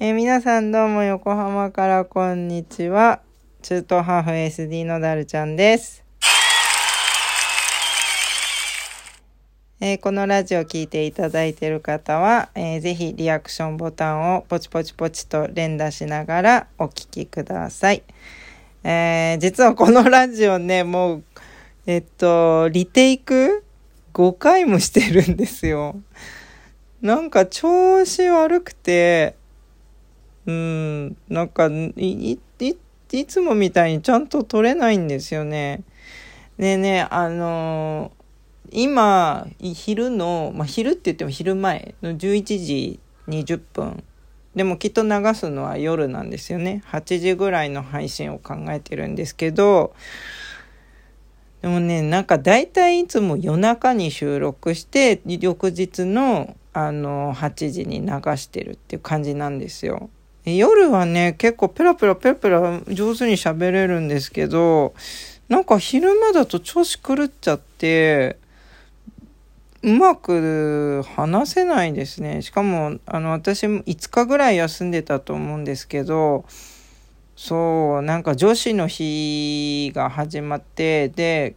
えー皆さんどうも横浜からこんにちは。中東ハーフ SD のダルちゃんです。えーこのラジオ聞いていただいている方は、えーぜひリアクションボタンをポチポチポチと連打しながらお聞きください。えー実はこのラジオね、もう、えっと、リテイク ?5 回もしてるんですよ。なんか調子悪くて、うん、なんかいいいつもみたいにちゃんと撮れないんですよね。ねねあのー今昼の、まあ、昼って言っても昼前の11時20分でもきっと流すのは夜なんですよね8時ぐらいの配信を考えてるんですけどでもねなんか大体いつも夜中に収録して翌日のあの8時に流してるっていう感じなんですよ。夜はね結構ペラペラペラペラ上手に喋れるんですけどなんか昼間だと調子狂っちゃってうまく話せないですね。しかもあの私も5日ぐらい休んでたと思うんですけどそうなんか女子の日が始まってで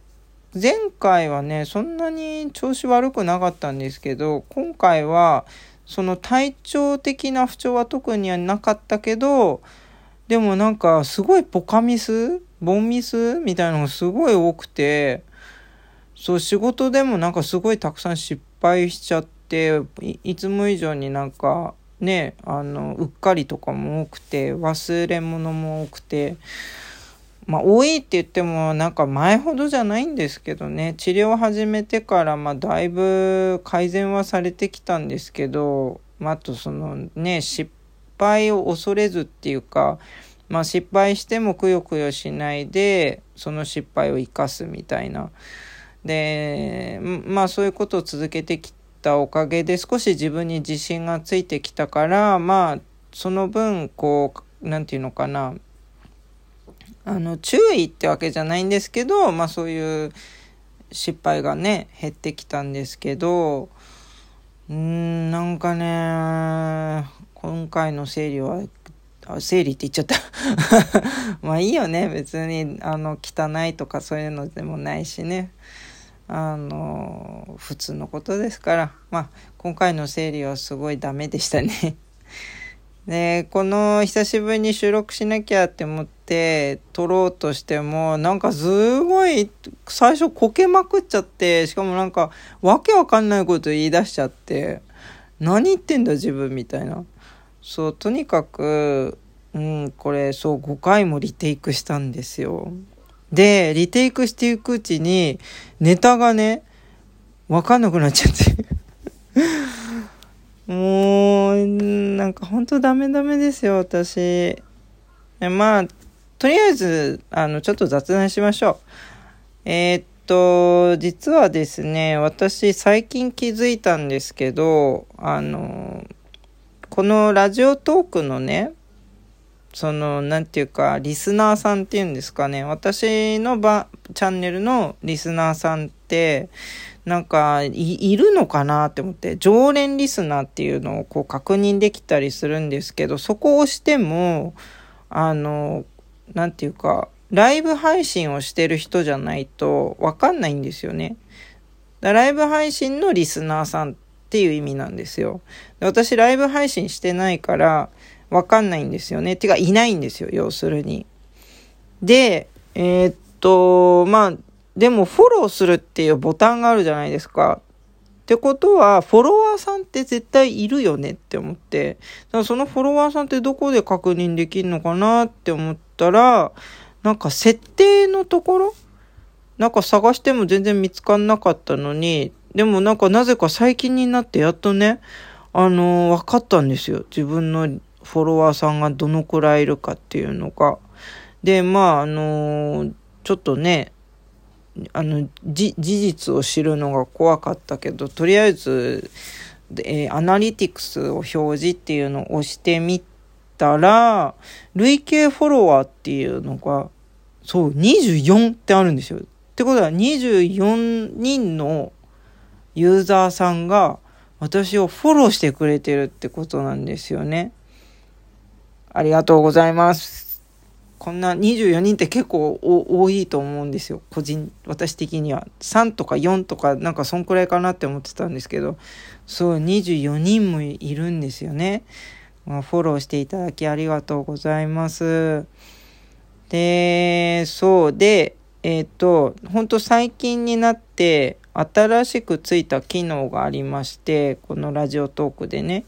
前回はねそんなに調子悪くなかったんですけど今回はその体調的な不調は特にはなかったけどでもなんかすごいポカミスボンミスみたいなのがすごい多くてそう仕事でもなんかすごいたくさん失敗しちゃっていつも以上になんかねあのうっかりとかも多くて忘れ物も多くてまあ多いって言ってもなんか前ほどじゃないんですけどね治療を始めてからまあだいぶ改善はされてきたんですけど、まあ、あとそのね失敗を恐れずっていうかまあ失敗してもくよくよしないでその失敗を生かすみたいな。でまあそういうことを続けてきたおかげで少し自分に自信がついてきたからまあその分こう何て言うのかなあの注意ってわけじゃないんですけどまあそういう失敗がね減ってきたんですけどうんなんかね今回の整理はあ生理って言っちゃった。まあいいよね。別にあの汚いとかそういうのでもないしね。あの普通のことですから。まあ今回の生理はすごいダメでしたね。でこの久しぶりに収録しなきゃって思って撮ろうとしてもなんかすごい最初こけまくっちゃってしかもなんかわけわかんないこと言い出しちゃって何言ってんだ自分みたいな。そうとにかくうんこれそう5回もリテイクしたんですよ。でリテイクしていくうちにネタがね分かんなくなっちゃってもうなんかほんとダメダメですよ私。まあとりあえずあのちょっと雑談しましょう。えーっと実はですね私最近気づいたんですけどあのこのラジオトークのねその何て言うかリスナーさんっていうんですかね私のばチャンネルのリスナーさんなんかいいるのかなって思って常連リスナーっていうのをこう確認できたりするんですけどそこをしてもあの何て言うかライブ配信をしてる人じゃないと分かんないんですよね。だライブ配信のリスナーさんっていう意味なんですよ。で私ライブ配信してないからわかんないんですよね。てかいないんですよ、要するに。で、えーっと、まあ、でもフォローするっていうボタンがあるじゃないですか。ってことは、フォロワーさんって絶対いるよねって思って。だからそのフォロワーさんってどこで確認できるのかなって思ったら、なんか設定のところ？なんか探しても全然見つかんなかったのに、でもなんかなぜか最近になってやっとね、あのー分かったんですよ。自分のフォロワーさんがどのくらいいるかっていうのが。で、まあ、あのーちょっとね、あの、事実を知るのが怖かったけど、とりあえず、えーアナリティクスを表示っていうのを押してみたら、累計フォロワーっていうのが、そう、24ってあるんですよ。ってことは、24人のユーザーさんが私をフォローしてくれてるってことなんですよね。ありがとうございます。こんな24人って結構多いと思うんですよ。個人、私的には。3とか4とかなんかそんくらいかなって思ってたんですけど、そう、24人もいるんですよね。まあ、フォローしていただきありがとうございます。で、そうで、えっ、ー、と、本当最近になって新しくついた機能がありまして、このラジオトークでね、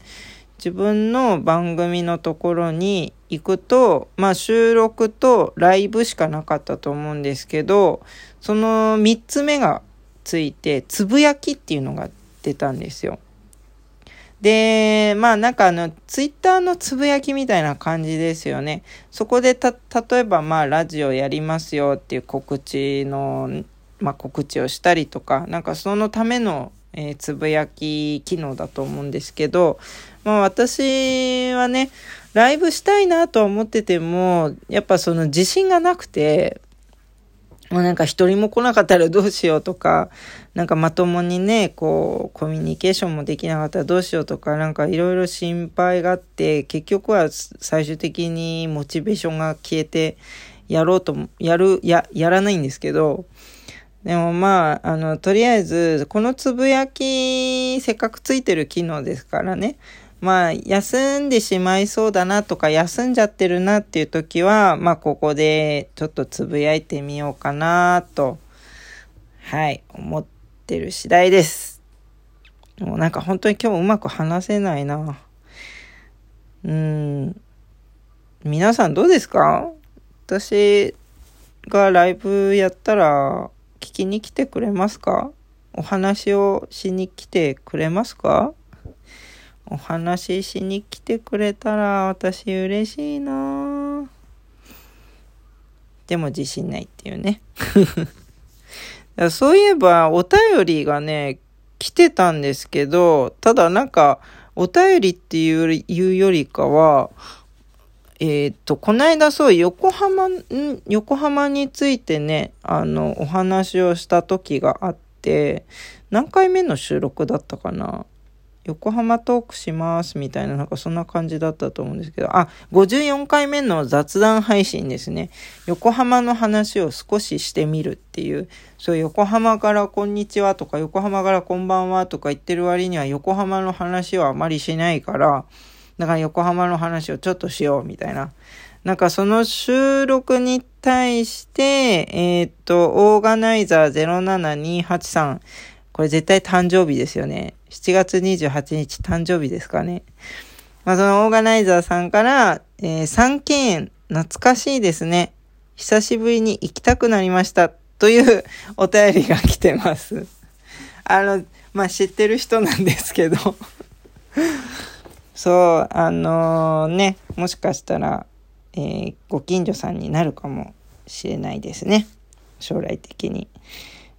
自分の番組のところに行くと、まあ収録とライブしかなかったと思うんですけど、その3つ目がついて、つぶやきっていうのが出たんですよ。で、まあなんかあの、ツイッターのつぶやきみたいな感じですよね。そこでた、例えばまあラジオやりますよっていう告知の、まあ告知をしたりとか、なんかそのための、えー、つぶやき機能だと思うんですけど、まあ私はね、ライブしたいなとは思ってても、やっぱその自信がなくて、もうなんか一人も来なかったらどうしようとか、なんかまともにね、こう、コミュニケーションもできなかったらどうしようとか、なんかいろいろ心配があって、結局は最終的にモチベーションが消えて、やろうと、やる、や、やらないんですけど、でもまあ、あの、とりあえず、このつぶやき、せっかくついてる機能ですからね。まあ、休んでしまいそうだなとか、休んじゃってるなっていう時は、まあ、ここでちょっとつぶやいてみようかなと、はい、思ってる次第です。もうなんか本当に今日うまく話せないな。うん。皆さんどうですか？私がライブやったら聞きに来てくれますか？お話をしに来てくれますか？お話ししに来てくれたら私嬉しいな。でも自信ないっていうね。そういえばお便りがね、来てたんですけど、ただなんかお便りっていうよりかは、えっ、ー、と、この間そう、横浜、横浜についてね、あの、お話をした時があって、何回目の収録だったかな？横浜トークしますみたいな、なんかそんな感じだったと思うんですけど、あ、54回目の雑談配信ですね。横浜の話を少ししてみるっていう、そう横浜からこんにちはとか横浜からこんばんはとか言ってる割には横浜の話はあまりしないから、だから横浜の話をちょっとしようみたいな。なんかその収録に対して、えー、っと、オーガナイザー07283、これ絶対誕生日ですよね。7月28日誕生日ですかね。まあ、そのオーガナイザーさんから、えー、三軒園、懐かしいですね。久しぶりに行きたくなりました。というお便りが来てます。あの、まあ、知ってる人なんですけどそう、あのー、ね、もしかしたら、えー、ご近所さんになるかもしれないですね。将来的に。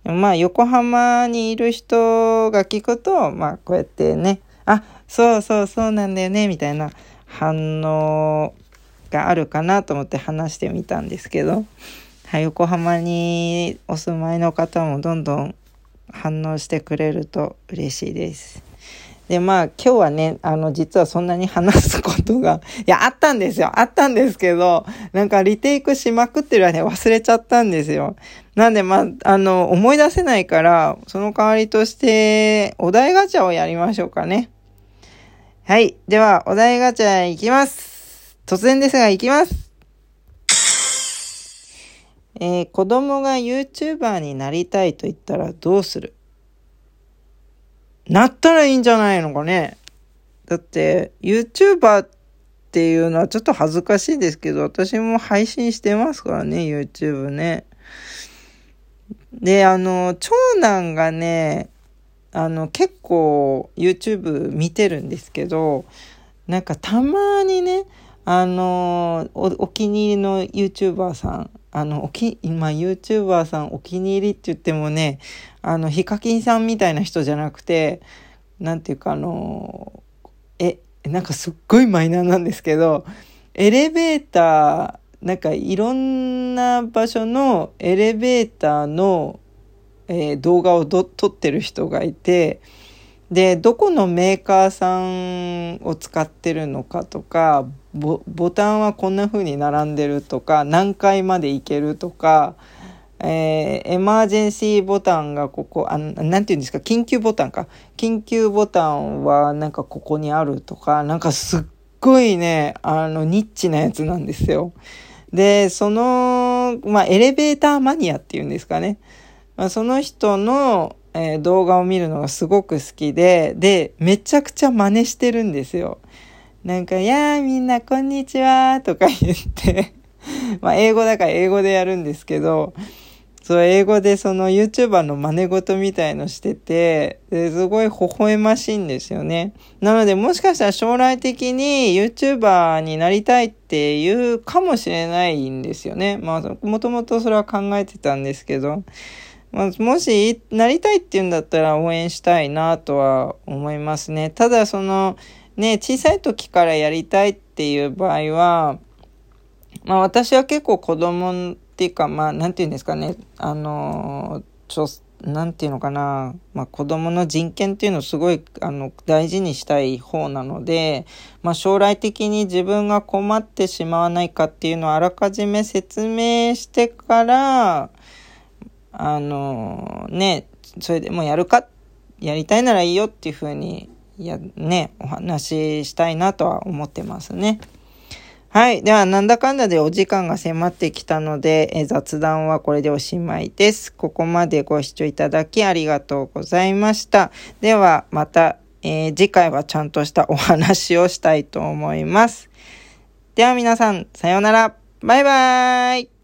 まあ、横浜にいる人が聞くと、まあ、こうやってね、あ、そうそうそうなんだよね、みたいな反応があるかなと思って話してみたんですけど、はい、横浜にお住まいの方もどんどん反応してくれると嬉しいです。で、まあ今日はね、あの実はそんなに話すことが、いや、あったんですよ。あったんですけど、なんかリテイクしまくってる間に忘れちゃったんですよ。なんで、まあ、あの、思い出せないから、その代わりとして、お題ガチャをやりましょうかね。はい。では、お題ガチャいきます。突然ですが、いきます。えー、子供が YouTuber になりたいと言ったらどうする？なったらいいんじゃないのかね。だって、YouTuber っていうのはちょっと恥ずかしいですけど、私も配信してますからね、YouTube ね。で、あの、長男がね、あの、結構 YouTube 見てるんですけど、なんかたまにね、あのお、お気に入りの YouTuber さん、あの、おき、今 YouTuber さんお気に入りって言ってもね、あの、ヒカキンさんみたいな人じゃなくて、なんていうかあの、え、なんかすっごいマイナーなんですけど、エレベーター、なんかいろんな場所のエレベーターの、えー、動画を撮ってる人がいて、で、どこのメーカーさんを使ってるのかとか、ボタンはこんな風に並んでるとか、何回までいけるとか、えー、エマージェンシーボタンがここ、あなんて言うんですか、緊急ボタンか。緊急ボタンはなんかここにあるとか、なんかすっごいね、あの、ニッチなやつなんですよ。で、その、まあ、エレベーターマニアっていうんですかね。ま、その人の、えー、動画を見るのがすごく好きで、で、めちゃくちゃ真似してるんですよ。なんか、やーみんなこんにちはとか言って まあ、英語だから英語でやるんですけど、そう、英語でその YouTuber の真似事みたいのしてて、すごい微笑ましいんですよね。なのでもしかしたら将来的に YouTuber になりたいっていうかもしれないんですよね。まあ、もともとそれは考えてたんですけど、まあ、もしなりたいって言うんだったら応援したいなとは思いますね。ただその、ね、小さい時からやりたいっていう場合は、まあ私は結構子供っていうか、まあ、なんていうんですかね、あの、ちょ、なんていうのかな、まあ、子供の人権っていうのをすごい、あの、大事にしたい方なので、まあ、将来的に自分が困ってしまわないかっていうのをあらかじめ説明してから、あの、ね、それでもうやるか、やりたいならいいよっていうふうに、や、ね、お話ししたいなとは思ってますね。はい。では、なんだかんだでお時間が迫ってきたので、え雑談はこれでおしまいです。ここまでご視聴いただきありがとうございました。では、また、えー、次回はちゃんとしたお話をしたいと思います。では皆さん、さようなら。バイバーイ。